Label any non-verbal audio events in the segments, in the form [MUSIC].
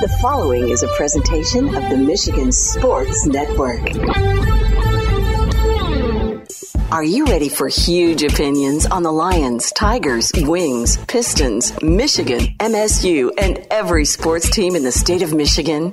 The following is a presentation of the Michigan Sports Network. Are you ready for huge opinions on the Lions, Tigers, Wings, Pistons, Michigan, MSU, and every sports team in the state of Michigan?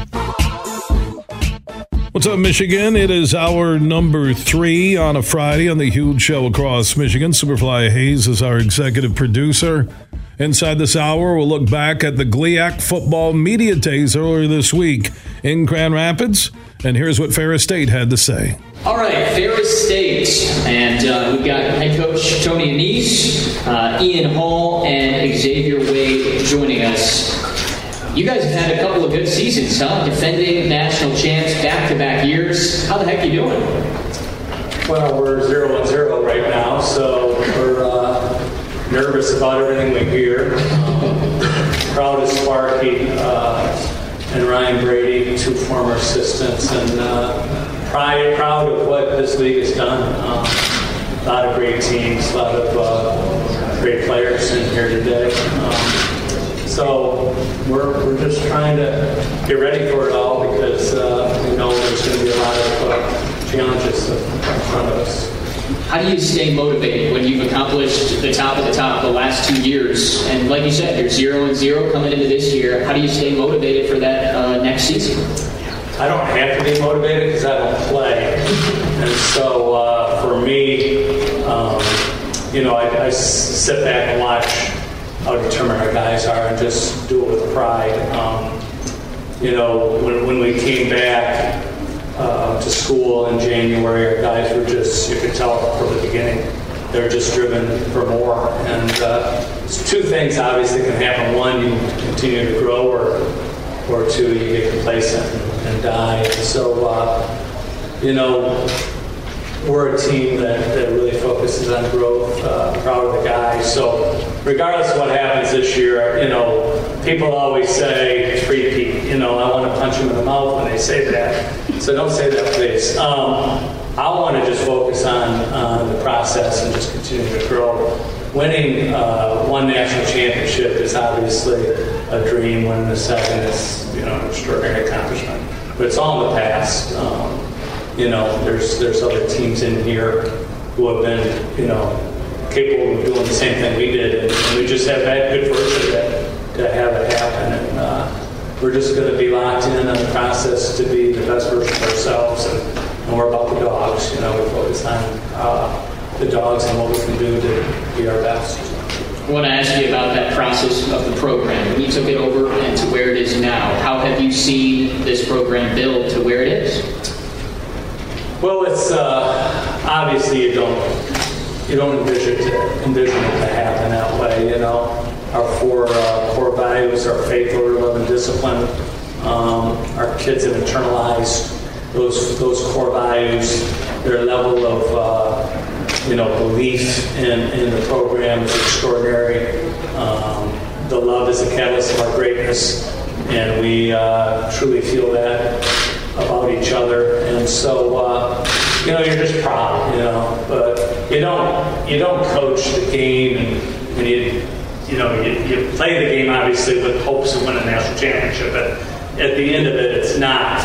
What's up, Michigan? It is our number three on a Friday on the huge show across Michigan. Superfly Hayes is our executive producer. Inside this hour, we'll look back at the GLIAC football media days earlier this week in Grand Rapids. And here's what Ferris State had to say. All right, Ferris State. And uh, we've got head coach Tony Annese, uh, Ian Hall, and Xavier Wade joining us. You guys have had a couple of good seasons, huh? Defending national champs back to back years. How the heck are you doing? Well, we're zero and zero right now, so we're uh, nervous about everything we hear. Um, proud of Sparky uh, and Ryan Brady, two former assistants, and uh, proud, proud of what this league has done. Um, a lot of great teams, a lot of uh, great players in here today. Um, so we're, we're just trying to get ready for it all because uh, we know there's going to be a lot of uh, challenges in front of us. How do you stay motivated when you've accomplished the top of the top the last two years? And like you said, you're zero and zero coming into this year. How do you stay motivated for that uh, next season? I don't have to be motivated because I don't play. And so uh, for me, um, you know, I, I sit back and watch how determined our guys are and just do it with pride. Um, you know, when, when we came back uh, to school in January, our guys were just, you could tell from the beginning, they're just driven for more. And uh, two things obviously can happen. One, you continue to grow, or, or two, you get complacent and, die. And so, uh, you know, we're a team that, that really focuses on growth, uh, proud of the guys. So regardless of what happens this year, you know, people always say, repeat, you know, I want to punch them in the mouth when they say that. So don't say that, please. Um, I want to just focus on, on the process and just continue to grow. Winning uh, one national championship is obviously a dream. Winning the second is, you know, an extraordinary accomplishment. But it's all in the past. Um, you know, there's there's other teams in here who have been, you know, capable of doing the same thing we did, and, we just have had good fortune to, to have it happen. And uh, we're just going to be locked in on the process to be the best version of ourselves, and, and we're about the dogs. You know, we focus on uh, the dogs and what we can do to be our best. I want to ask you about that process of the program. When you took it over and to where it is now, how have you seen this program build to where it is? Well, it's uh, obviously you don't you don't envision it, envision it to happen that way. You know, our four uh, core values are faith, order, love, and discipline. Um, our kids have internalized those those core values. Their level of uh, you know belief in, in the program is extraordinary. Um, the love is the catalyst of our greatness, and we uh, truly feel that about each other. And so, uh, you know, you're just proud, you know. But you don't you don't coach the game and, and you you know you, you play the game obviously with hopes of winning a national championship. But at the end of it, it's not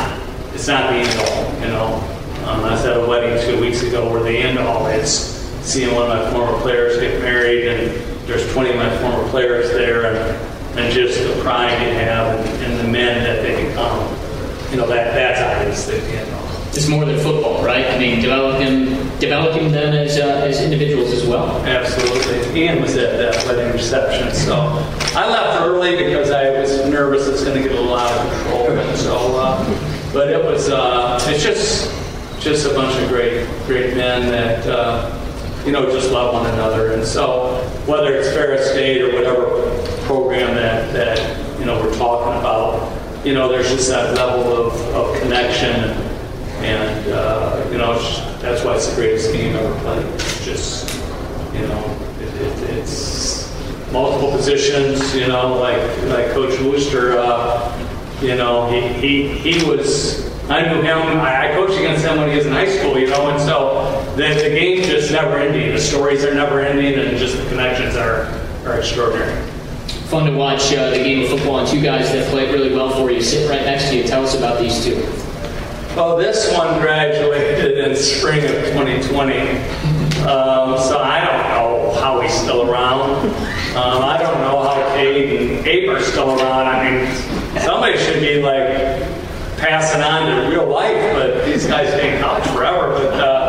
it's not the end all. You know. Um, I was at a wedding two weeks ago where the end all is seeing one of my former players get married, and there's 20 of my former players there, and, and just the pride you have and, and the men that they become you know, that, that's obviously the end all. It's more than football, right? I mean, developing developing them as uh, as individuals as well. Absolutely. Ian was at that wedding reception, so I left early because I was nervous it's going to get a lot of control. And so, uh, but it was uh, it's just just a bunch of great great men that uh, you know just love one another. And so whether it's Ferris State or whatever program that that you know we're talking about, you know, there's just that level of, of connection and uh, you know that's why it's the greatest game ever played. It's just you know it, it, it's multiple positions. You know, like like Coach Wooster. Uh, you know, he, he he was. I knew him. I, I coached against him when he was in high school. You know, and so the, the game's just never ending. The stories are never ending, and just the connections are are extraordinary fun to watch uh, the game of football and two guys that played really well for you sit right next to you. Tell us about these two. Well, this one graduated in spring of 2020. Um, so I don't know how he's still around. Um, I don't know how and Abe are still around. I mean, somebody should be like passing on to real life, but these guys in college forever. But uh,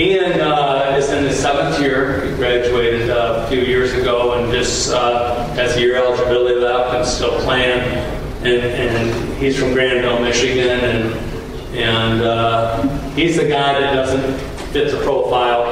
Ian uh, is in his seventh year. He graduated uh, a few years ago and just uh, has year eligibility left and still playing. And, and he's from Grandville, Michigan, and and uh, he's the guy that doesn't fit the profile.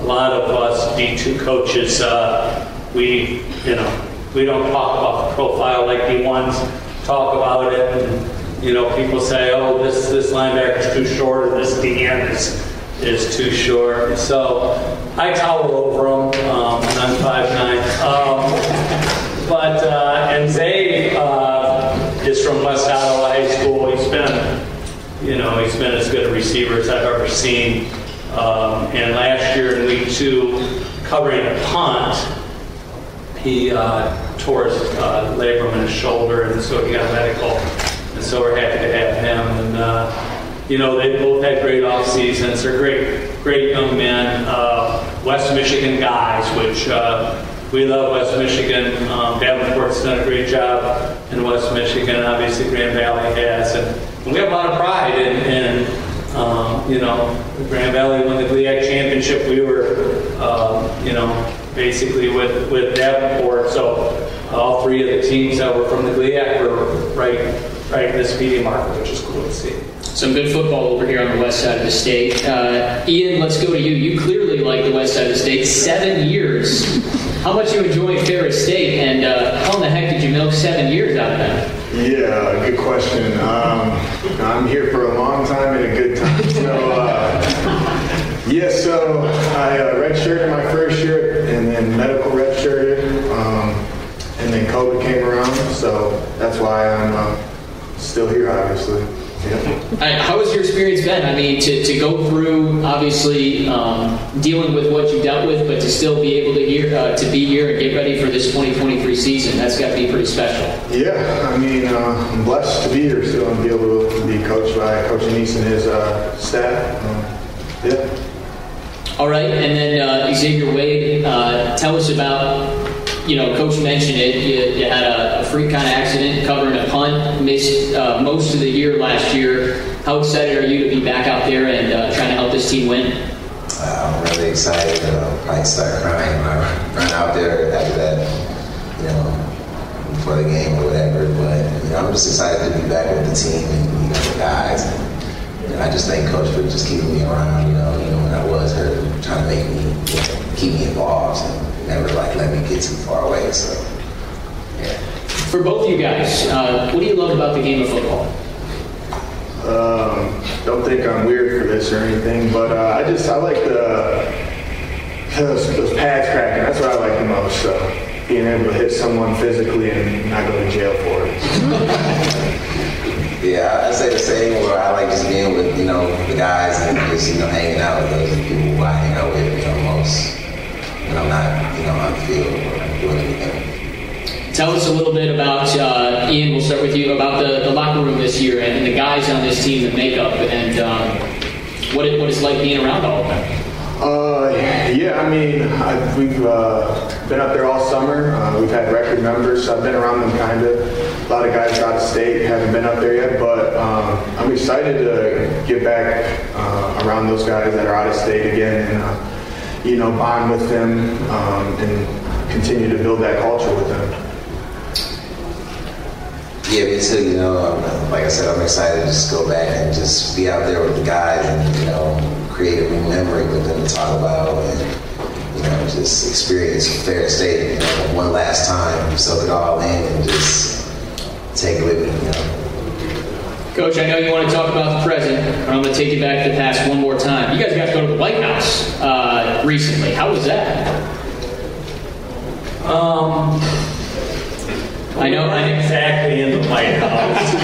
A lot of us D2 coaches, uh, we you know we don't talk about the profile like he wants. Talk about it, and you know people say, oh, this this linebacker is too short, or this DN is is too short. So I tower over him, um, and I'm five nine. Um, but uh, and Zay uh, is from West Ottawa High School. He's been, you know, he's been as good a receiver as I've ever seen. Um, and last year in week two, covering a punt, he uh, tore his uh, labrum in his shoulder, and so he got medical. And so we're happy to have him. And uh, you know, they both had great off seasons. They're great, great young men. Uh, West Michigan guys, which uh, we love West Michigan. Um, Davenport's done a great job in West Michigan. Obviously, Grand Valley has, and, and we have a lot of pride in. in um, you know, Grand Valley won the GLIAC championship. We were, um, you know, basically with with Davenport. So all three of the teams that were from the GLIAC were right right in this media market, which is cool to see. Some good football over here on the west side of the state. Uh, Ian, let's go to you. You clearly like the west side of the state. Seven years. How much you enjoy Ferris State, and uh, how in the heck did you milk seven years out of that? Yeah, good question. Um, I'm here for a long time and a good time. So, uh, yeah, so I uh, redshirted my first year and then medical redshirted, um, and then COVID came around, so that's why I'm uh, still here, obviously. Yeah. How has your experience been? I mean, to, to go through obviously um, dealing with what you dealt with, but to still be able to hear uh, to be here and get ready for this 2023 season, that's got to be pretty special. Yeah, I mean, uh, I'm blessed to be here still and be able to be coached by Coach Annese and his uh, staff. Um, yeah. All right, and then uh, Xavier Wade, uh, tell us about you know, Coach mentioned it. You, you had a, a, freak kind of accident covering a punt, missed uh, most of the year last year. How excited are you to be back out there and uh, trying to help this team win? Uh, I'm really excited. Uh, I start crying when I run out there after that, you know, before the game or whatever. But you know, I'm just excited to be back with the team and you know the guys. And, and I just thank Coach for just keeping me around. You know, you know when I was hurt, trying to make me you know, keep me involved. Never like let me get too far away. So, yeah. For both of you guys, uh, what do you love about the game of football? Um, don't think I'm weird for this or anything, but uh, I just I like the those, those pads cracking. That's what I like the most. So being able to hit someone physically and not go to jail for it. [LAUGHS] yeah, I say the same. Where I like just being with you know the guys and just you know hanging out with those people who I hang out with you know most when I'm not, you know, on the field or doing anything. Tell us a little bit about uh, Ian. We'll start with you about the, the locker room this year and, and the guys on this team, the makeup, and um, what it, what it's like being around all of them. Uh, yeah, I mean, I, we've uh, been up there all summer. Uh, we've had record numbers, so I've been around them kind of. A lot of guys out of state haven't been up there yet, but um, I'm excited to get back uh, around those guys that are out of state again and uh, you know, bond with them um, and continue to build that culture with them. Yeah, me too. You know, like I said, I'm excited to just go back and just be out there with the guys and you know create a new memory with them to talk about and you know just experience Ferris State you know, one last time, soak it all in, and just take with me. You know. Coach, I know you want to talk about the present, but I'm going to take you back to the past one more time. You guys got to go to the White House uh, recently. How was that? Um, I know. I know. exactly in the White House.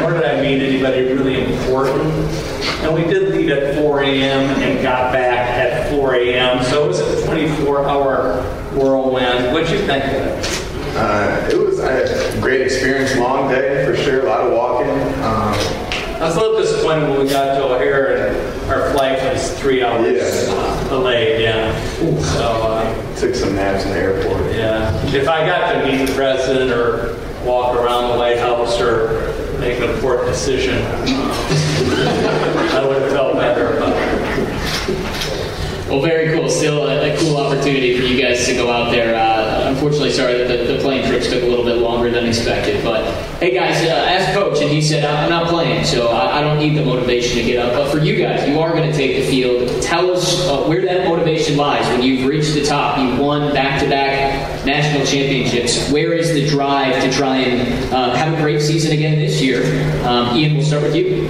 Nor did I meet anybody really important. And we did leave at 4 a.m. and got back at 4 a.m. So it was a 24-hour whirlwind. What'd you think of it? Uh, it was a great experience, long day for sure, a lot of walking. Um, I was a little disappointed when we got to O'Hare and our flight was three hours Yeah. delayed. Yeah. So. Uh, took some naps in the airport. Yeah. If I got to meet the president or walk around the White House or make an important decision, I would have felt better about it. Well, very cool. Still a, a, cool opportunity for you guys to go out there. Uh, unfortunately, sorry that the, the, plane trips took a little bit longer than expected. But hey, guys, uh, as coach, and he said, I'm not playing, so I, I, don't need the motivation to get up. But for you guys, you are going to take the field. Tell us uh, where that motivation lies when you've reached the top. You've won back to back national championships. Where is the drive to try and uh, have a great season again this year? Um, Ian, we'll start with you.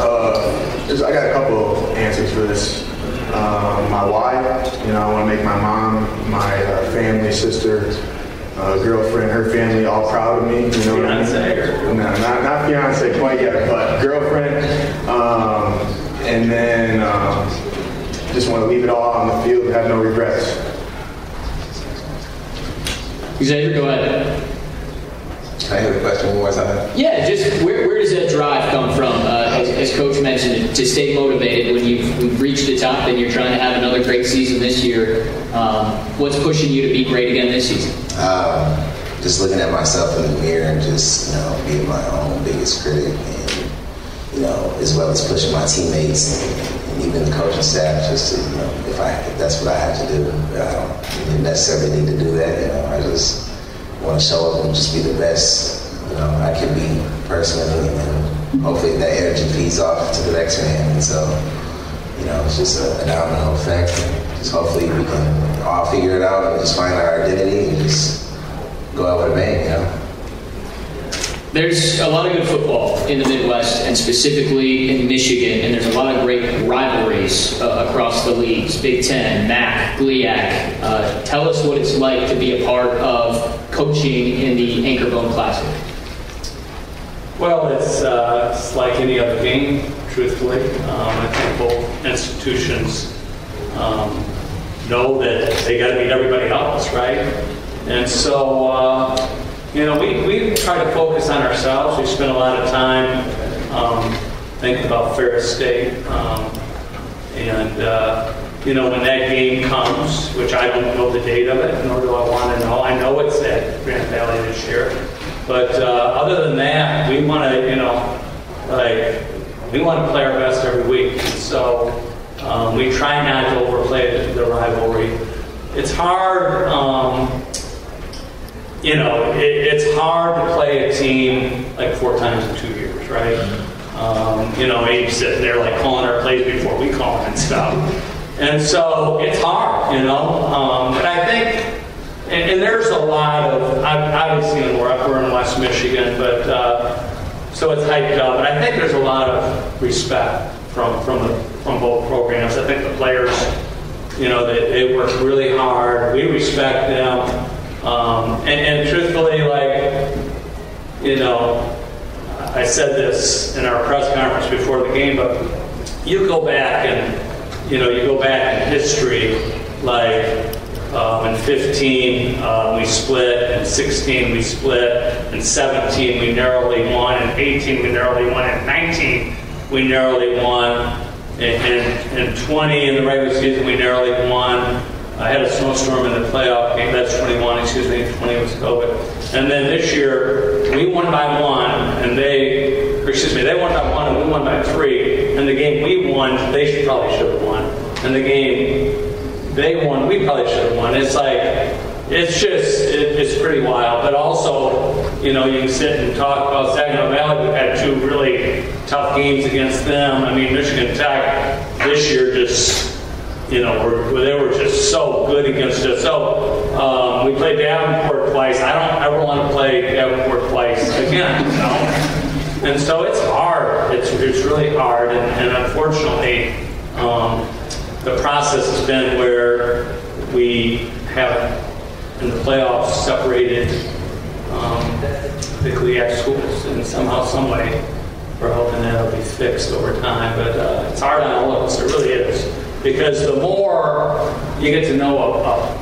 Uh, I got a couple answers for this. Uh, my wife. You know, I want to make my mom, my uh, family, sister, uh, girlfriend, her family all proud of me. You know fiance I mean? No, not, not fiance quite yet, but girlfriend. Um, and then um, just want to leave it all on the field, have no regrets. Xavier, go ahead. Can I hear the question one more time? Yeah, just where, where does that drive come from? Uh, as, as, Coach mentioned, to stay motivated when you've, reached the top and you're trying to have another great season this year. Um, what's pushing you to be great again this season? Um, just looking at myself in the mirror and just, you know, being my own biggest critic and, you know, as well as pushing my teammates and, and even the coaching staff just to, you know, if I if that's what I have to do. I don't necessarily need to do that, you know, I just want to show up and just be the best you know I can be personally, and hopefully that energy feeds off to the next man. And so, you know, it's just a, a domino effect. And just hopefully we can all figure it out and just find our identity and just go out with a bang. You know. There's a lot of good football in the Midwest and specifically in Michigan, and there's a lot of great rivalries uh, across the leagues Big Ten, MAC, GLIAC. Uh, tell us what it's like to be a part of coaching in the Anchorbone Classic? Well, it's, uh, it's like any other game, truthfully. Um, I think both institutions um, know that they got to beat everybody else, right? And so, uh, you know, we, we try to focus on ourselves. We spend a lot of time um, thinking about Ferris State. Um, and uh, you know, when that game comes, which I don't know the date of it, nor do I want to know. I know it's at Grand Valley this year. But uh, other than that, we want to, you know, like, we want to play our best every week. So um, we try not to overplay the, the rivalry. It's hard, um, you know, it, it's hard to play a team like four times in two years, right? Um, you know, Abe's sitting there like calling our plays before we call them and stuff. And so it's hard, you know. Um, but I think, and, and, there's a lot of, obviously, we're up, we're in West Michigan, but uh, so it's hyped up. But I think there's a lot of respect from from the, from both programs. I think the players, you know, they, they work really hard. We respect them, um, and, and truthfully, like, you know, I said this in our press conference before the game, but you go back and you know, you go back in history, like um, in 15 uh, we split, in 16 we split, in 17 we narrowly won, in 18 we narrowly won, in 19 we narrowly won, in, in, in 20 in the regular season we narrowly won. I had a snowstorm in the playoff game. That's 21, excuse me. 20 was COVID. And then this year, we won by one, and they, excuse me, they won by one, and we won by three. And the game we won, they should probably should have won. And the game they won, we probably should have won. It's like, it's just, it, it's pretty wild. But also, you know, you can sit and talk about Saginaw Valley. We've had two really tough games against them. I mean, Michigan Tech this year just you know, were, they were just so good against us. So um, we played Davenport twice. I don't ever want to play Davenport twice again. You know? And so it's hard. It's, it's really hard. And, and unfortunately, um, the process has been where we have in the playoffs separated um, the GLIAC schools in somehow, some way. We're hoping that'll be fixed over time, but uh, it's hard on all of us. It really is because the more you get to know a, a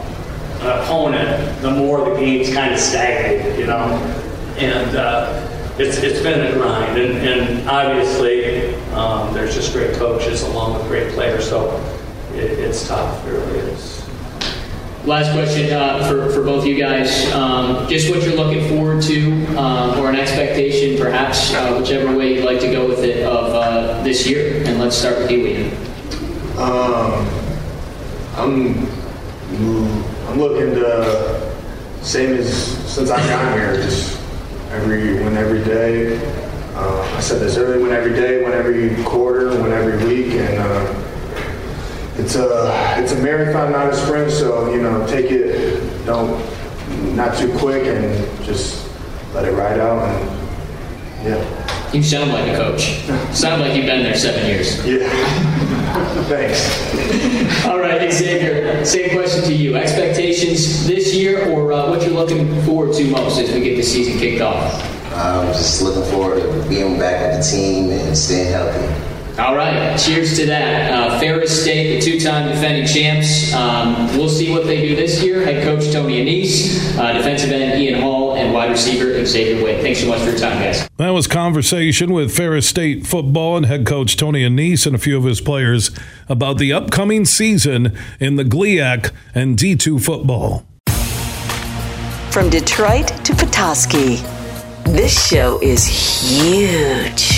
an opponent, the more the game's kind of stagnated, you know. And uh, it's, it's been a grind. And, and obviously, um, there's just great coaches along with great players, so it, it's tough. It really is. Last question uh, for, for both you guys. Um, just what you're looking forward to, um, or an expectation, perhaps, uh, whichever way you'd like to go with it, of uh, this year. And let's start with you, Ian. Um, I'm, I'm looking to same as since I got here, just every win every day. Uh, I said this early, win every day, win every quarter, win every week, and uh, it's a it's a marathon, not a sprint. So you know, take it, don't not too quick, and just let it ride out. And yeah. You sound like a coach. sound like you've been there seven years. Yeah. [LAUGHS] Thanks. All right, Xavier. Same question to you. Expectations this year, or uh, what you're looking forward to most as we get the season kicked off? I'm just looking forward to being back with the team and staying healthy. All right, cheers to that. Uh, Ferris State, the two-time defending champs. Um, we'll see what they do this year. Head coach Tony Annese, uh, defensive end Ian Hall, and wide receiver Xavier Wade. Thanks so much for your time, guys. That was conversation with Ferris State football and head coach Tony Annese and a few of his players about the upcoming season in the GLIAC and D2 football. From Detroit to Petoskey, this show is huge.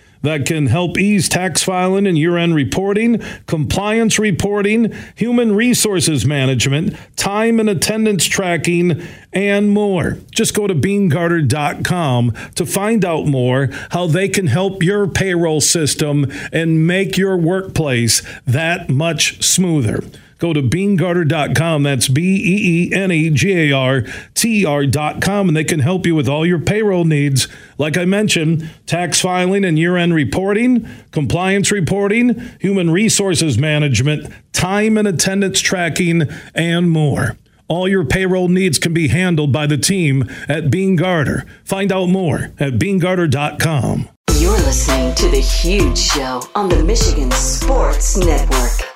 That can help ease tax filing and year end reporting, compliance reporting, human resources management, time and attendance tracking, and more. Just go to beenegarter.com to find out more how they can help your payroll system and make your workplace that much smoother. Go to beenegarter.com. That's B E E N E G A R T R.com, and they can help you with all your payroll needs. Like I mentioned, tax filing and year end reporting, compliance reporting, human resources management, time and attendance tracking, and more. All your payroll needs can be handled by the team at Beene Garter. Find out more at beenegarter.com. You're listening to The Huge Show on the Michigan Sports Network.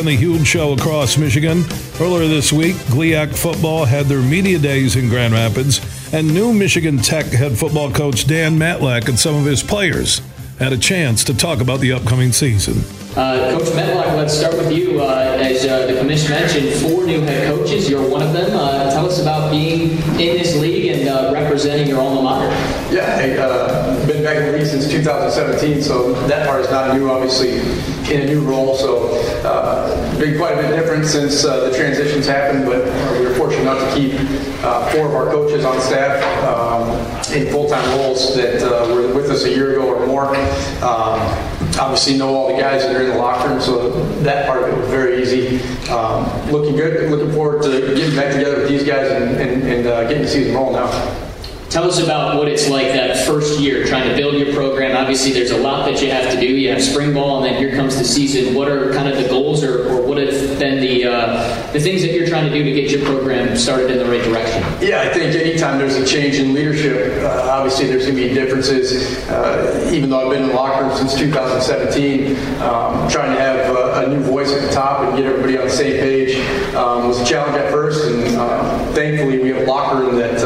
Back on the huge show across Michigan. Earlier this week, GLIAC football had their media days in Grand Rapids, and new Michigan Tech head football coach Dan Mettlach and some of his players had a chance to talk about the upcoming season. Uh, Coach Mettlach, let's start with you. Uh, as uh, the commission mentioned, four new head coaches. You're one of them. Uh, tell us about being in this league and uh, representing your alma mater. Yeah, I've uh, the since 2017, so that part is not new, obviously, in a new role. So been quite a bit different since the transitions happened, but we were fortunate enough to keep four of our coaches on staff um, in full-time roles that were with us a year ago or more. Um, obviously know all the guys that are in the locker room, so that part of it was very easy. Um, looking good. Looking forward to getting back together with these guys and, and, and uh, getting the season rolling now. Tell us about what it's like that first year trying to build your program. Obviously, there's a lot that you have to do. You have spring ball, and then here comes the season. What are kind of the goals, or, or what have been the uh, the things that you're trying to do to get your program started in the right direction? Yeah, I think anytime there's a change in leadership, uh, obviously there's going to be differences. Uh, even though I've been in the locker room since 2017, um, trying to have a, a, new voice at the top and get everybody on the same page um, was a challenge at first, and uh, thankfully we have a locker room that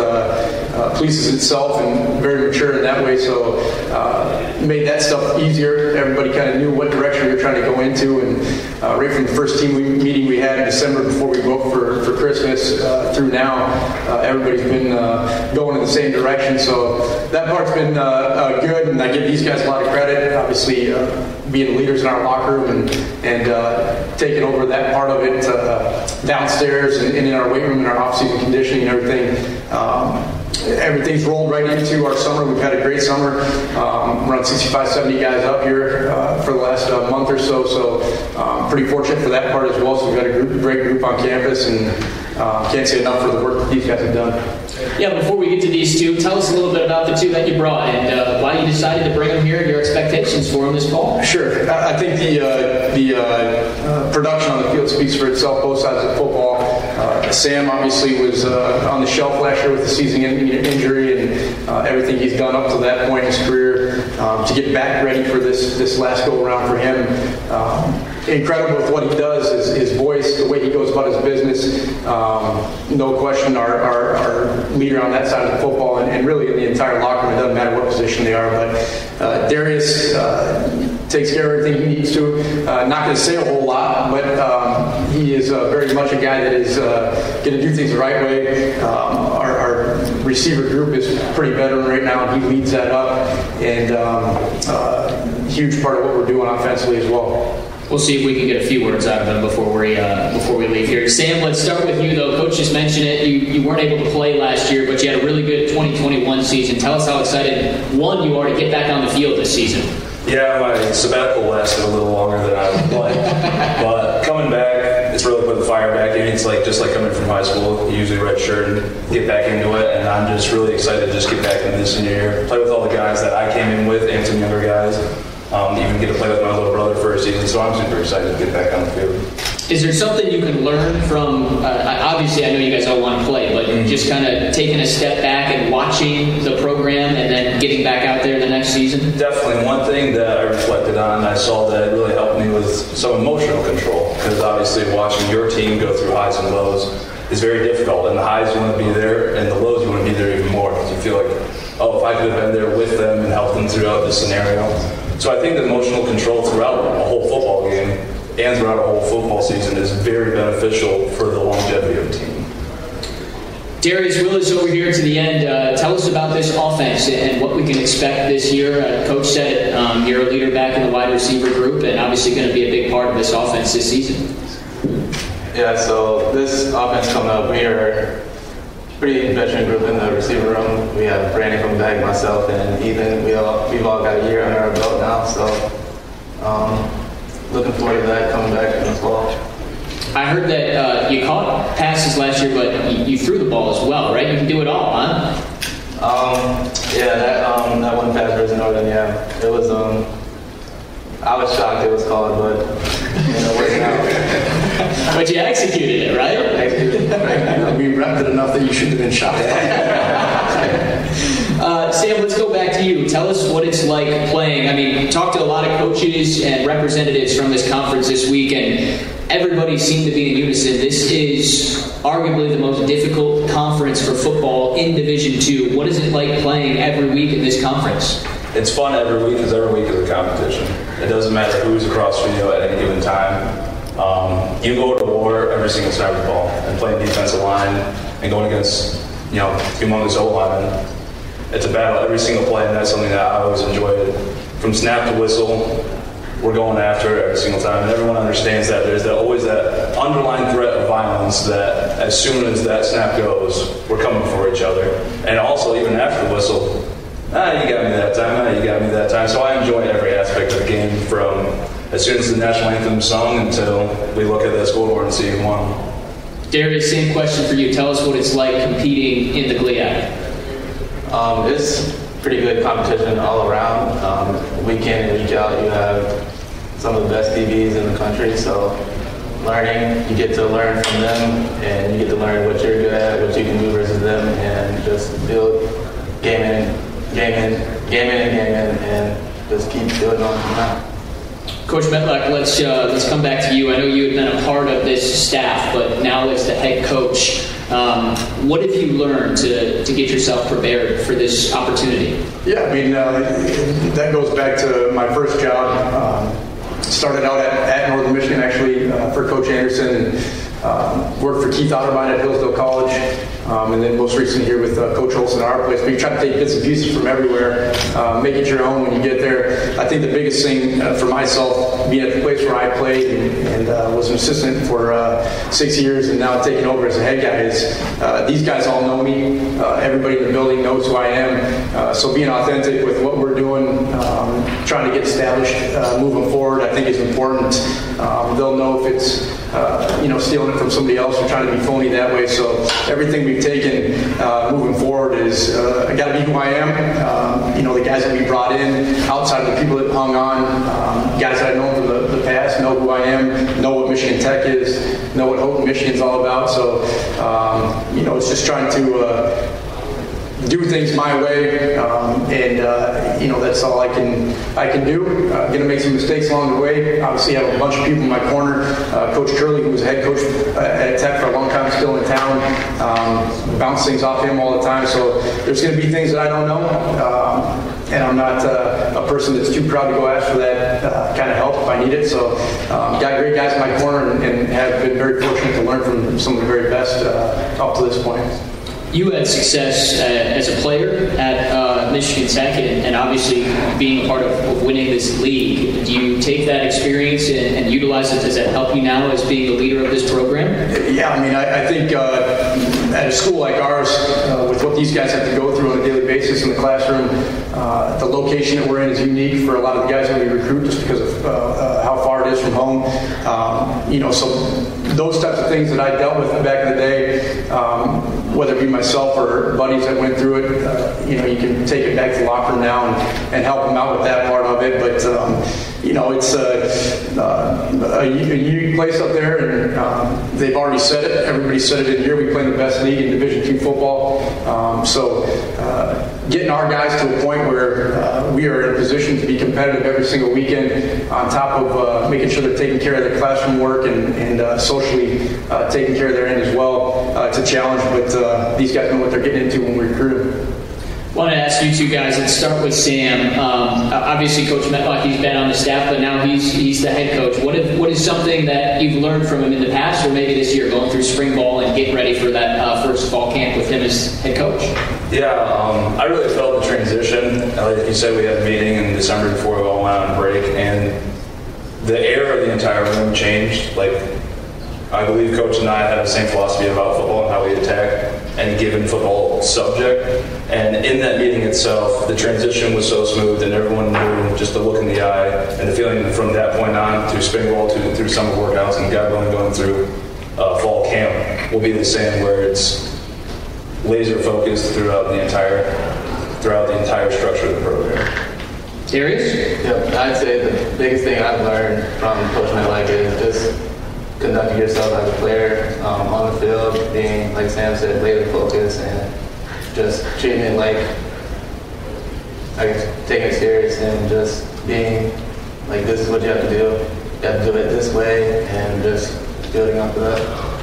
uh, uh, polices itself and very mature in that way. So uh, made that stuff easier. Everybody kind of knew what direction we were trying to go into, and uh, right from the first team meeting we had in December before we broke for, for Christmas uh, through now, uh, everybody's been uh, going in the same direction. So that part's been good, and I give these guys a lot of credit. Obviously, being leaders in our locker room and and taking over that part of it downstairs and, and, in our weight room and our off-season conditioning and everything. Um, everything's rolled right into our summer. We've had a great summer. Um, around 65, 70 guys up here uh, for the last uh, month or so. So um, pretty fortunate for that part as well. So we've got a group, great group on campus, and uh, can't say enough for the work that these guys have done. Yeah, before we get to these two, tell us a little bit about the two that you brought and uh, why you decided to bring them here and your expectations for them this fall. Sure. I think the uh, the uh, uh, production on the field speaks for itself, both sides of football. Uh, Sam obviously was uh, on the shelf last year with the season injury and everything he's done up to that point in his career um, to get back ready for this this last go around for him. Um, incredible with what he does, his, his voice, the way he goes about his business. Um, no question, our, our, our, leader on that side of the football, and, and, really in the entire locker room. It doesn't matter what position they are. But uh, Darius uh, takes care of everything he needs to. Uh, not going to say a whole lot, but um, he is uh, very much a guy that is uh, going to do things the right way. Um, our, our, receiver group is pretty veteran right now, and he leads that up. And um, uh, huge part of what we're doing offensively as well. We'll see if we can get a few words out of him before we uh, before we leave here. Sam, let's start with you though. Coach just mentioned it. You you weren't able to play last year, but you had a really good 2021 season. Tell us how excited one you are to get back on the field this season. Yeah, my sabbatical lasted a little longer than I would like, [LAUGHS] but coming back, it's really put the fire back in. It's like just like coming from high school, you usually red shirt and get back into it, and I'm just really excited to just get back into this senior year, play with all the guys that I came in with and some younger guys um, even get to play with my little brother for a season. So I'm super excited to get back on the field. Is there something you can learn from? Uh, obviously, I know you guys all want to play, but mm-hmm. just kind of taking a step back and watching the program, and then getting back out there the next season. Definitely, one thing that I reflected on, I saw that it really helped me with some emotional control because obviously, watching your team go through highs and lows is very difficult, and the highs you want to be there, and the lows you want to be there even more because you feel like, oh, if I could have been there with them and helped them throughout this scenario so I think the emotional control throughout a whole football game and throughout a whole football season is very beneficial for the longevity of a team. Darius Willis over here to the end. Uh, tell us about this offense and what we can expect this year. Uh, Coach said um, you're a leader back in the wide receiver group and obviously going to be a big part of this offense this season. Yeah, so this offense coming up, we are pretty veteran group in the receiver room. We have Brandon from back, myself, and Ethan. We all we've all got a year under our belt now, so um, looking forward to that coming back in the fall. I heard that uh, you caught passes last year, but you, you, threw the ball as well, right? You can do it all, huh? Um, yeah, that um, that one pass versus Northern, yeah, it was. Um, I was shocked it was called, but you know, working out. [LAUGHS] but you executed it, right? we repped it enough that you shouldn't have been shocked. [LAUGHS] uh, Sam, let's go back to you. Tell us what it's like playing. I mean, talked to a lot of coaches and representatives from this conference this week, and everybody seemed to be in unison. This is arguably the most difficult conference for football in Division Two. What is it like playing every week in this conference? It's fun every week because every week is a competition. It doesn't matter who's across from you at any given time. Um, you go to war every single snap of the ball and playing defensive line and going against you know humongous O linemen. It's a battle every single play, and that's something that I always enjoyed. From snap to whistle, we're going after it every single time, and everyone understands that there's that, always that underlying threat of violence that as soon as that snap goes, we're coming for each other. And also, even after the whistle, ah, you got me that time, ah, you got me that time. So I enjoy every aspect of the game from as soon as the national anthem sung until we look at the scoreboard and see who won. Darius, same question for you. Tell us what it's like competing in the GLIAC. Um, it's pretty good competition all around. Um, week in and week out, you have some of the best DBs in the country. So learning, you get to learn from them, and you get to learn what you're good at, what you can do versus them, and just build game in, game in, game in, and game in, and just keep building on from that. Coach Mettlach, let's uh, let's come back to you. I know you had been a part of this staff, but now as the head coach, um, what have you learned to, to get yourself prepared for this opportunity? Yeah, I mean uh, that goes back to my first job. Um, started out at, at, Northern Michigan actually uh, for Coach Anderson. Um, worked for Keith Otterbein at Hillsdale College, um, and then most recently here with uh, Coach Olson at our place. But you try to take bits and pieces from everywhere, uh, make it your own when you get there. I think the biggest thing uh, for myself, being at the place where I played and, and uh, was an assistant for uh, six years and now taking over as a head guy, is uh, these guys all know me. everybody in the building knows who I am. so being authentic with what we're doing, um, trying to get established moving forward, I think is important. Um, they'll know if it's uh, you know, stealing it from somebody else or trying to be phony that way. So everything we've taken uh, moving forward is uh, I got to be who I am. Um, you know, the guys that we brought in, outside of the people that hung on, um, guys that I know from the, the, past, know who I am, know what Michigan Tech is, know what Houghton Michigan's all about. So, um, you know, it's just trying to uh, do things my way, um, and uh, you know that's all I can I can do. Uh, going to make some mistakes along the way. Obviously, I have a bunch of people in my corner. Uh, coach Kearly, who was head coach uh, at Tech for a long time, still in town, um, bounce things off him all the time. So there's going to be things that I don't know. Um, and I'm not uh, a person that's too proud to go ask for that uh, kind of help if I need it. So, um, got great guys in my corner and, and, have been very fortunate to learn from some of the very best up to this point you had success uh, as a player at uh, Michigan Tech, and, and, obviously being a part of, winning this league. Do you take that experience and, and, utilize it? Does that help you now as being the leader of this program? Yeah, I mean, I, I think uh, at a school like ours, uh, with what these guys have to go through on a daily basis in the classroom, uh, the location that we're in is unique for a lot of the guys that we recruit just because of uh, how far it is from home. Um, you know, so those types of things that I dealt with back in the day. Um, whether it be myself or buddies that went through it, uh, you know, you can take it back to the locker room now and, and help them out with that part of it. But um, you know, it's a, uh, a, unique place up there, and um, they've already said it. Everybody said it in here. We play in the best league in Division two football. Um, so, uh, getting our guys to a point where uh, we are in a position to be competitive every single weekend, on top of uh, making sure they're taking care of their classroom work and, and uh, socially uh, taking care of their end as well, it's a challenge. But these guys know what they're getting into when we recruit them. I want to ask you two guys. Let's start with Sam. Um, obviously, Coach Mettlach, he's been on the staff, but now he's he's the head coach. What is, what is something that you've learned from him in the past, or maybe this year, going through spring ball and getting ready for that uh, first fall camp with him as head coach? Yeah, um, I really felt the transition. Like you said, we had a meeting in December before we all went on break, and the air of the entire room changed. Like I believe Coach and I have the same philosophy about football and how we attack any given football subject. And in that meeting itself, the transition was so smooth, and everyone knew just the look in the eye and the feeling from that point on through spring ball to through summer workouts and God willing going through uh, fall camp will be the same, where it's laser focused throughout the entire throughout the entire structure of the program. Darius? Yep, I'd say the biggest thing I've learned from Coach Mettlach is just conducting yourself as a player um, on the field, being, like Sam said, laser focused and just treating it like, I guess, taking it serious and just being like, this is what you have to do. You have to do it this way and just building up to that.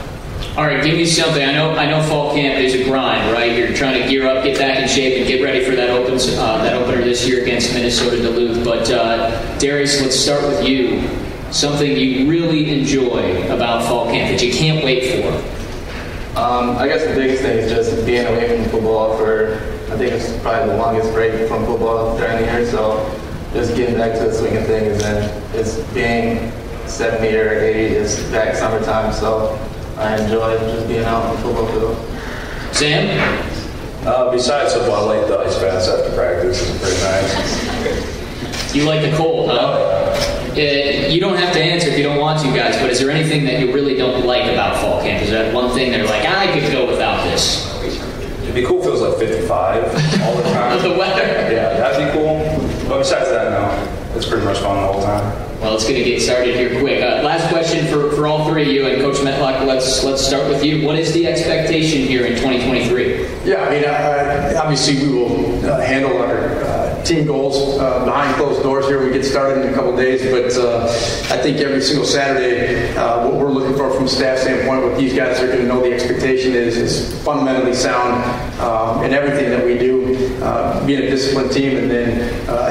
All right, give me something. I know I know fall camp is a grind, right? You're trying to gear up, get back in shape, and get ready for that opens uh, that opener this year against Minnesota Duluth. But uh, Darius, let's start with you something you really enjoy about fall camp that you can't wait for? Um, I guess the biggest thing is just being away from football for, I think it's probably the longest break from football during the year. So just getting back to the swinging thing is then it's being 70 or 80 is back summertime. So I enjoy just being out on the football field. Sam? Uh, besides football, I like the ice baths after practice. It's pretty nice. You like the cold, huh? Oh, uh, you don't have to answer if you don't want to, guys, but is there anything that you really don't like about fall camp? Is that one thing that you're like, I could go without this? It'd be cool if it was like 55 all the time. [LAUGHS] the weather. Yeah, that'd be cool. But besides that, no, it's pretty much fun the whole time. Well, it's going to get started here quick. Uh, last question for, for all three of you, and Coach Mettlach, let's let's start with you. What is the expectation here in 2023? Yeah, I mean, uh, obviously we will uh, handle our uh, team goals uh, behind closed doors here. We get started in a couple days, but uh, I think every single Saturday, uh, what we're looking for from a staff standpoint, what these guys are going to know the expectation is, is fundamentally sound um, in everything that we do. being a disciplined team, and then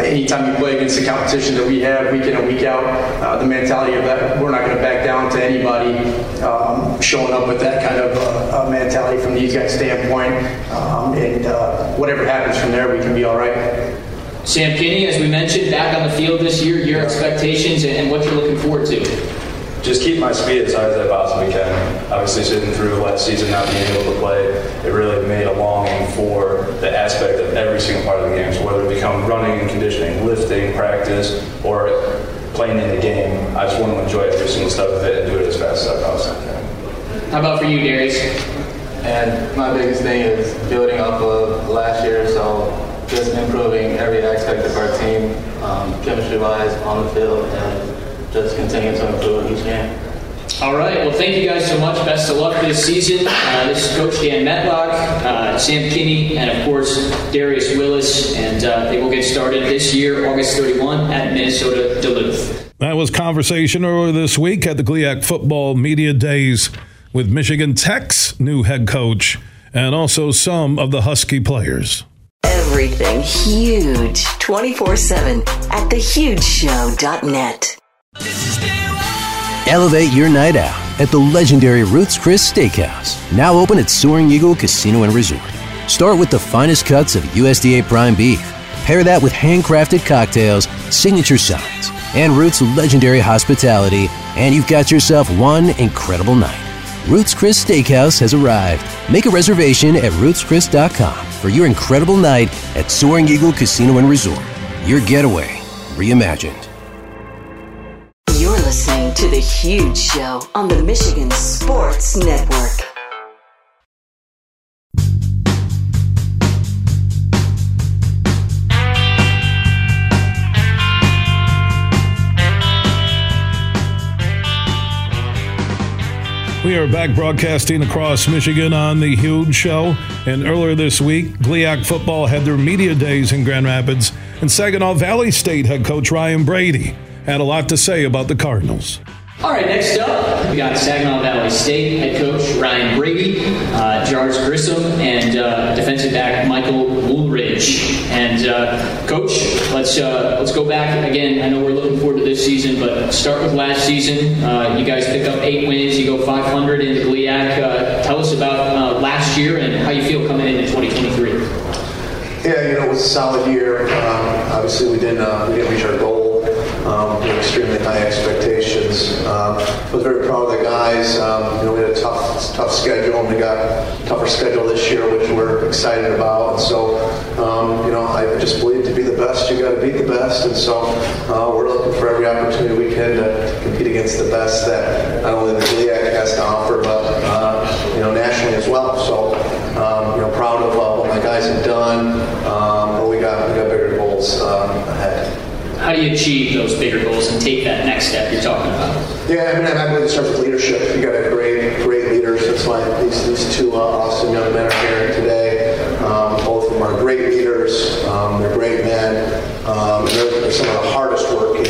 anytime you play against the competition that we have week in and week out, the mentality of that we're not going to back down to anybody um, showing up with that kind of mentality from these guys' standpoint. Um, and uh, whatever happens from there, we can be all right. Sam Kinney, as we mentioned, back on the field this year, your expectations and what you're looking forward to? Just keep my speed as high as I possibly can. Obviously, sitting through last season, not being able to play, it really made a longing for the aspect of every single part of the game. So whether it become running and conditioning, lifting, practice, or playing in the game, I just want to enjoy every single step of it and do it as fast as I possibly can. How about for you, Darius? And my biggest thing is building off of last year, so just improving every aspect of our team, um, chemistry-wise, on the field, and just continue to improve each game. All right. Well, thank you guys so much. Best of luck this season. Uh, this is Coach Dan Mettlach, uh, Sam Kinney, and of course Darius Willis. And uh, they will get started this year, August 31, at Minnesota Duluth. That was conversation earlier this week at the GLIAC Football Media Days with Michigan Tech's new head coach and also some of the Husky players. Everything huge 24 7 at thehugeshow.net. Elevate your night out at the legendary Ruth's Chris Steakhouse, now open at Soaring Eagle Casino and Resort. Start with the finest cuts of USDA prime beef. Pair that with handcrafted cocktails, signature sides, and Ruth's legendary hospitality, and you've got yourself one incredible night. Ruth's Chris Steakhouse has arrived. Make a reservation at ruthschris.com for your incredible night at Soaring Eagle Casino and Resort. Your getaway reimagined. You're listening to The Huge Show on the Michigan Sports Network. We are back broadcasting across Michigan on the Huge Show. And earlier this week, GLIAC football had their media days in Grand Rapids, and Saginaw Valley State head coach Ryan Brady had a lot to say about the Cardinals. All right, next up, we got Saginaw Valley State head coach Ryan Brady, uh, Jars Grissom, and uh, defensive back Michael Woolridge. And uh, coach, let's uh, let's go back again. I know we're looking forward to this season, but start with last season. Uh, you guys pick up eight wins. You go 500 in the GLIAC. Uh, tell us about last year and how you feel coming into 2023. Yeah, you know, it was a solid year. Um, obviously, we didn't we didn't reach our goal um, extremely high expectations. Um, I was very proud of the guys. Um, you know, we had a tough, tough schedule, and we got a tougher schedule this year, which we're excited about. And so, um, you know, I just believe to be the best, you got to beat the best. And so, uh, we're looking for every opportunity we can to compete against the best that not only the GLIAC has to offer, but uh, you know, nationally as well. So, um, you know, proud of uh, what my guys have done. Um, but we got we got bigger goals ahead how do you achieve those bigger goals and take that next step you're talking about? Yeah, I mean, I believe it starts with leadership. You got a great, great leaders. That's why these, these two uh, awesome young men are here today. Um, both of them are great leaders. Um, they're great men. Um, they're, they're, some of the hardest working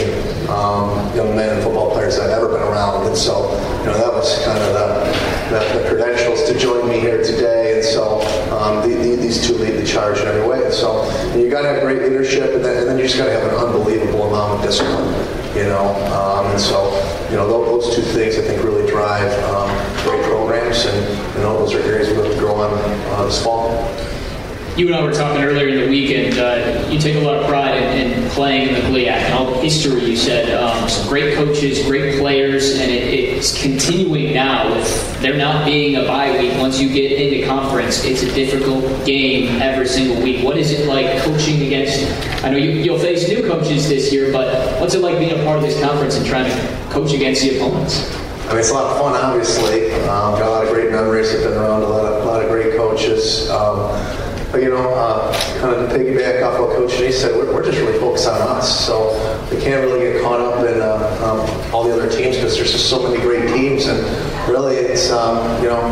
um, young men and football players I've ever been around. And so, you know, that was kind of the, the, the credentials to join me here today. And so, um, the, the, these two lead the charge in every way. So, you got to have great leadership, and then, and then you just got to have an unbelievable amount of discipline. You know, um, and so, you know, those, those, two things I think really drive um, great programs, and you know, those are areas we have to grow on uh, this fall you and I were talking earlier in the week, and uh, you take a lot of pride in, in, playing in the GLIAC and all the history you said. Um, some great coaches, great players, and it, it's continuing now with there not being a bye week. Once you get into conference, it's a difficult game every single week. What is it like coaching against? I know you, will face new coaches this year, but what's it like being a part of this conference and trying to coach against the opponents? I mean, it's a lot of fun, obviously. Um, got a lot of great memories. I've been around a lot of, a lot of great coaches. Um, but, you know, uh, kind of to piggyback off what Coach Lee said, we're, we're, just really focused on us. So we can't really get caught up in uh, um, all the other teams because there's just so many great teams. And really, it's, um, you know,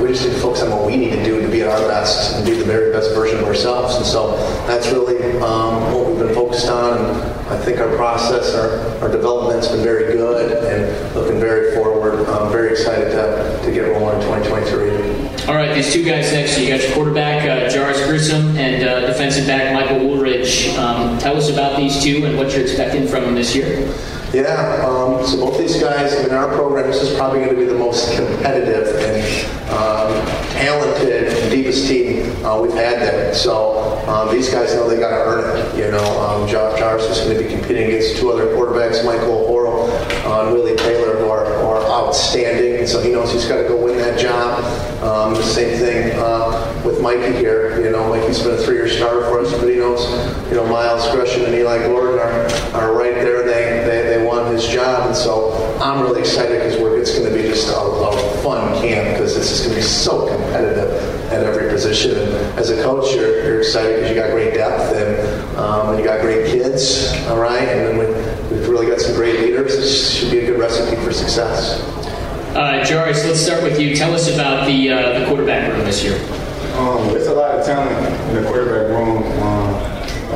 we just need to focus on what we need to do to be at our best and be the very best version of ourselves. And so that's really um, what we've been focused on. And I think our process, our, our development's been very good and looking very forward. I'm very excited to, to get rolling in 2023. All right, these two guys next you. Got your quarterback, uh, Jarvis Grissom, and uh, defensive back, Michael Woolridge. Um, tell us about these two and what you're expecting from them this year. Yeah, um, so both these guys in our program, this is probably going to be the most competitive and um, talented and deepest team uh, we've had there. So um, these guys know they got to earn it. You know, um, Jarvis is going to be competing against two other quarterbacks, Michael Horo uh, and Willie Taylor, outstanding. And so he knows he's got to go win that job. Um, the same thing uh, with Mikey here. You know, Mikey's been a three-year starter for us, but he knows, you know, Miles Gresham and Eli Gordon are, are right there. They, they, they won his job. And so I'm really excited because it's going to be just a, a fun camp because it's just going to be so competitive at every position. And as a coach, you're, you're excited because you got great depth and, um, and you got great kids, all right? And then we, we've really got some great leaders. This should be a good recipe for success. Uh, Jarvis, let's start with you. Tell us about the uh, the quarterback room this year. Um, there's a lot of talent in the quarterback room. Um,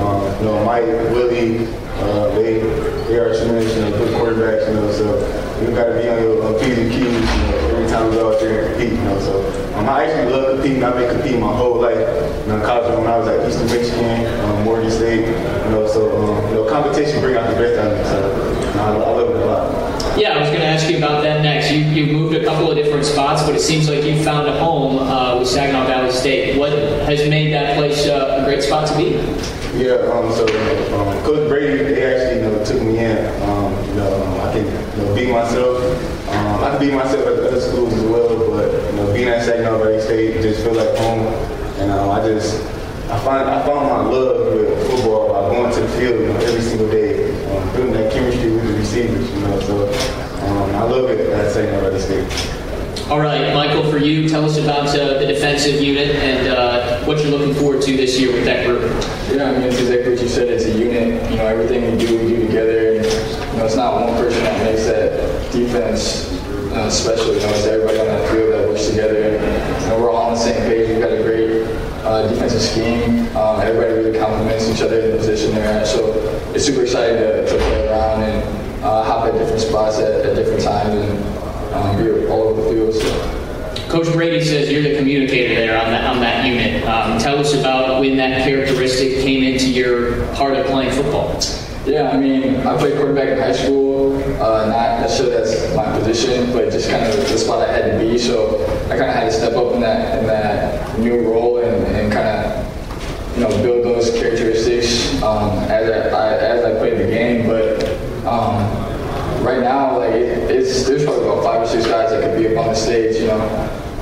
um, you know, Mike, Willie, uh, they they are tremendous, you know, good quarterbacks. You know, so you got to be on your on P's and Q's. You know, every time we go out there and compete. You know, so um, I actually love competing. I've been competing my whole life. You know, college when I was at Eastern Michigan, um, Morgan State. You know, so um, you know, competition brings out the best out of me. So you know, I, I love it a lot. Yeah, I was going to ask you about that You, moved a couple of different spots, but it seems like you found a home uh, with Saginaw Valley State. What has made that place uh, a great spot to be? Yeah, um, so um, Coach Brady, they actually you know, took me in. Um, you know, I can you know, be myself. Um, I can be myself at other schools as well, but you know, being at Saginaw Valley State just feel like home. And um, I just, I find I found my love with football by going to the field you know, every single day, um, building that chemistry with the receivers. You know, so um, I love it at Saginaw Valley State. All right, Michael, for you, tell us about uh, the defensive unit and uh, what you're looking forward to this year with that group. Yeah, I mean, it's exactly what you said. It's a unit. You know, everything we do, we do together. And, you know, it's not one person that makes that defense uh, special. You know, it's everybody on that field that works together. And, you know, we're all on the same page. We've got a great uh, defensive scheme. Um, everybody really complements each other in the position they're at. So it's super exciting to, to play around and uh, hop at different spots at, at different times and um, you're all over the field. So. Coach Brady says you're the communicator there on that on that unit. Um, tell us about when that characteristic came into your heart of playing football. Yeah, I mean, I played quarterback in high school. Uh, not necessarily that's my position, but just kind of the spot I had to be. So I kind of had to step up in that in that new role and, and kind of you know build those characteristics um, as I, I, as I played the game. But um, right now, like it's there's probably about five or six guys that could be up on the stage, you know,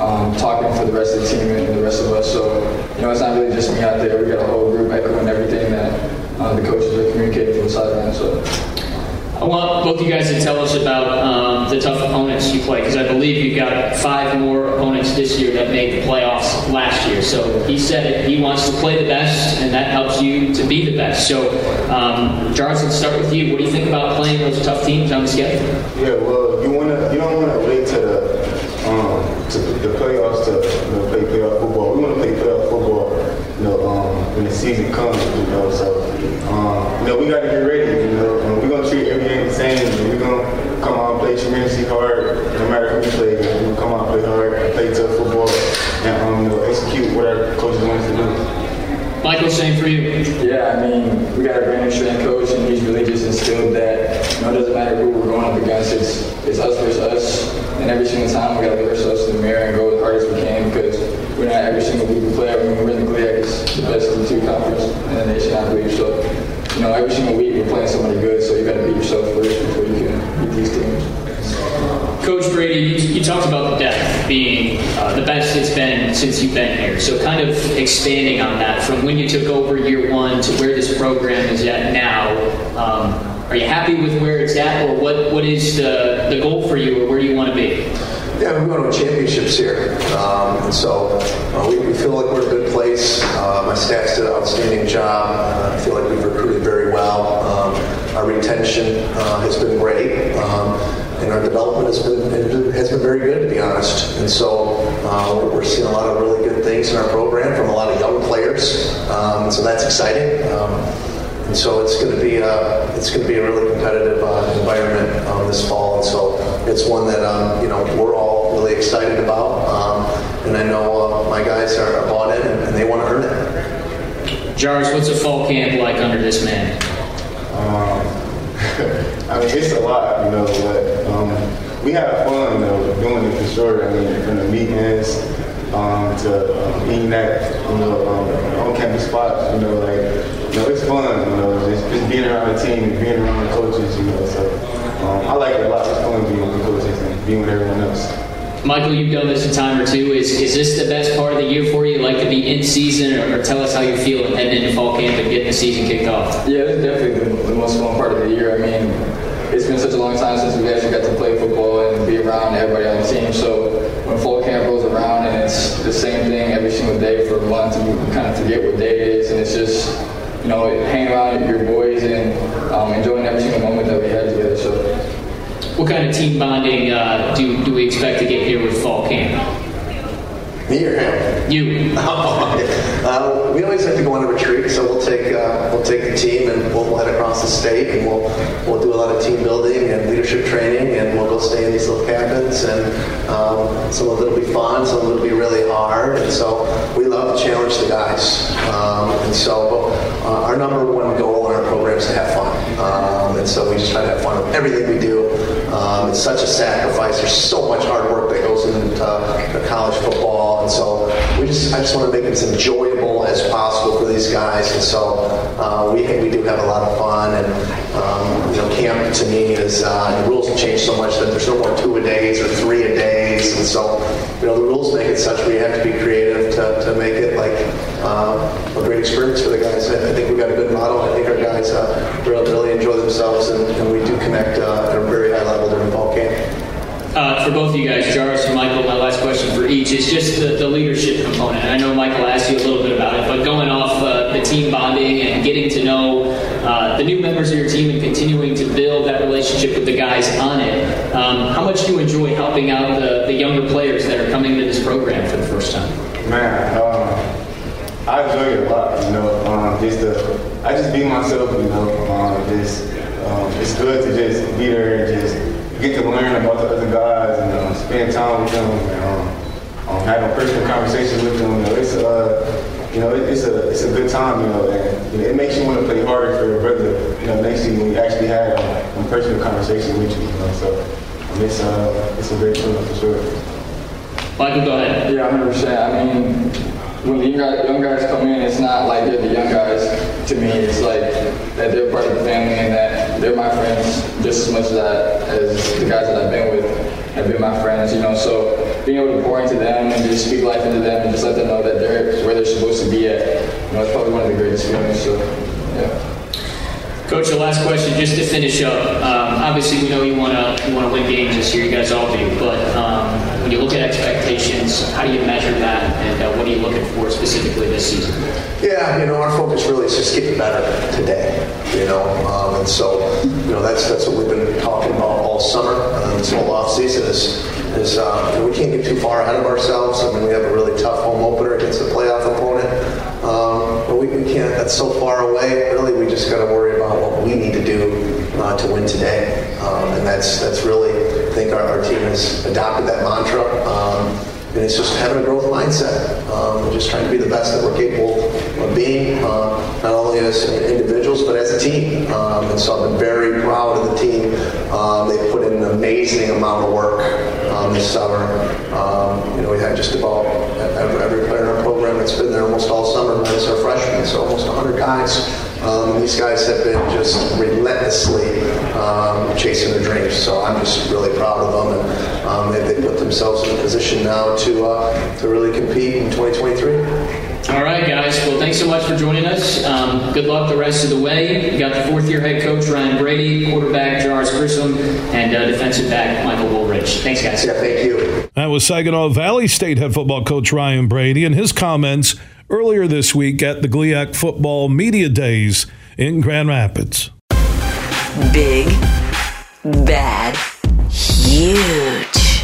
um, talking for the rest of the team and the rest of us. So, you know, it's not really just me out there. We got a whole group echoing everything that uh, the coaches are communicating from the sideline. So. I want both you guys to tell us about um, the tough opponents you play because I believe you've got five more opponents this year that made the playoffs last year. So he said it. He wants to play the best, and that helps you to be the best. So, um, Jarvis, let's start with you. What do you think about playing those tough teams on the schedule? Yeah, well, you wanna you don't want to wait to the um, to the playoffs to you know, play playoff football. We want to play playoff football. You know, um, when the season comes. You know, so um, you know we got to get ready. You know, we're gonna treat everything the same. We're gonna come out and play tremendously hard, no we play. We're gonna come out and play hard, play tough football, and um, you know, execute what our coaches want us to do. Michael, same for you. Yeah, I mean, we got a brand new strength coach, and he's really just instilled that you know, it doesn't matter who we're going up against. It's it's us versus us, and every single time we got to look ourselves in the mirror and go as hard as we can because we're not every single week we play. I mean, we're in the GLIAC, it's the best of the two conference in the nation, I believe. So you know, every single week you're playing somebody good, so you got to beat yourself first before you can beat these teams. Coach Brady, you, talked about the depth being uh, the best it's been since you've been here. So, kind of expanding on that from when you took over year one to where this program is at now. Um, are you happy with where it's at, or what, what is the, the goal for you, or where do you want to be? Yeah, we want won championships here, um, and so uh, we, we, feel like we're in a good place. Uh, my staff did an outstanding job. I feel like we've recruited very well. Um, our retention uh, has been great, um, and our development has been has been very good, to be honest. And so uh, we're seeing a lot of really good things in our program from a lot of young players. Um, so that's exciting. Um, and so it's going to be a, it's going to be a really competitive uh, environment um, this fall. And so it's one that um, you know we're all really excited about. Um, and I know uh, my guys are bought in and, and they want to earn it. Jars, what's a fall camp like under this man? [LAUGHS] I mean, it's a lot, you know, but um, we have fun, you know, doing it for sure. I mean, from the meetings um, to um, eating at, you know, um, on campus spots, you know, like you know, it's fun, you know, just, just being around the team and being around the coaches, you know. So um, I like it a lot. It's fun being with the coaches and being with everyone else. Michael, you've done this a time or two. Is is this the best part of the year for you? Like to be in season, or, or tell us how you feel heading into fall camp and getting the season kicked off? Yeah, it's definitely the, the most fun part of the year. I mean, it's been such a long time since we actually got to play football and be around everybody on the team. So when fall camp rolls around and it's the same thing every single day for a month, you kind of forget what day it is, and it's just you know, hanging around with your boys and um, enjoying every single moment that we had together. So, what kind of team bonding uh, do do we expect to get here with fall camp? Me or him? You. [LAUGHS] uh, we always like to go on a retreat, so we'll take uh, we'll take the team and we'll, we'll, head across the state and we'll we'll do a lot of team building and leadership training and we'll go stay in these little cabins and um, some of it'll be fun, some of it'll be really hard, and so we love to challenge the guys. Um, and so uh, our number one goal in our program is to have fun, um, and so we just try to have fun with everything we do. Um, it's such a sacrifice. There's so much hard work that goes into uh, college football, and so we just I just want to make it as enjoyable as possible for these guys. And so uh, we we do have a lot of fun, and um, you know, camp to me is uh, the rules have changed so much that there's no more two a days or three a days, and so you know the rules make it such you have to be creative to, to make it like uh, a great experience for the guys. I, I think we've got a good model. I think our guys uh, really, really enjoy themselves, and, and we do connect uh, at a very high level during fall camp. Uh, for both of you guys, Jarvis and Michael, my last question for each is just the, the leadership component. I know Michael asked you a little bit about it, but going off uh, the team bonding and getting to know uh, the new members of your team and continuing to build that relationship with the guys on it, um, how much do you enjoy helping out the, the younger players that are coming into this program for the first time? Man, um, I enjoy it a lot. You know, um, just to, I just be myself. You know, um, just um, it's good to just be there and just get to learn about the other guys and uh, spend time with them and um, um, have a personal conversation with them. You know, it's uh, you know, it's a it's a good time. You know, and you know, it makes you want to play harder for your brother. You know, next you when you actually have um, a personal conversation with you. You know, so um, it's uh, it's a great feeling for sure. Michael, go ahead. Yeah, 100%. I mean, when the young guys come in, it's not like they're the young guys to me. It's like that they're part of the family and that they're my friends just as much as, I, as the guys that I've been with have been my friends, you know. So being able to pour into them and just speak life into them and just let them know that they're where they're supposed to be at, you know, it's probably one of the greatest feelings. So, yeah. Coach, the last question, just to finish up. Um, obviously, we know you want to you want to win games this year. You guys all do. But um, when you look at expectations, how do you measure that, and uh, what are you looking for specifically this season? Yeah, you know, our focus really is just getting better today. You know, um, and so you know that's that's what we've been talking about all summer. Uh, this whole off season is is know, we can't get too far ahead of ourselves. I mean, we have a really tough home opener against a playoff opponent. Um, but we, we can't. That's so far away. Really, we just got to worry about what we need to do uh, to win today, um, and that's that's really. I think our, our team has adopted that mantra. Um, and it's just having a growth mindset. Um, just trying to be the best that we're capable of being, uh, not only as individuals but as a team. Um, and so I've been very proud of the team. Um, they've put in an amazing amount of work um, this summer. Um, you know, we had just about every, every player in our program that's been there almost all summer, minus our freshmen, so almost 100 guys. Um, these guys have been just relentlessly um, chasing their dreams. So I'm just really proud of them, and um, they, they put themselves in a position now to uh, to really compete in 2023. All right, guys. Well, thanks so much for joining us. Um, good luck the rest of the way. You got the fourth year head coach Ryan Brady, quarterback Jarvis Grissom, and uh, defensive back Michael Woolridge. Thanks, guys. Yeah, thank you. That was Saginaw Valley State head football coach Ryan Brady and his comments earlier this week at the GLIAC Football Media Days in Grand Rapids. Big, bad, huge.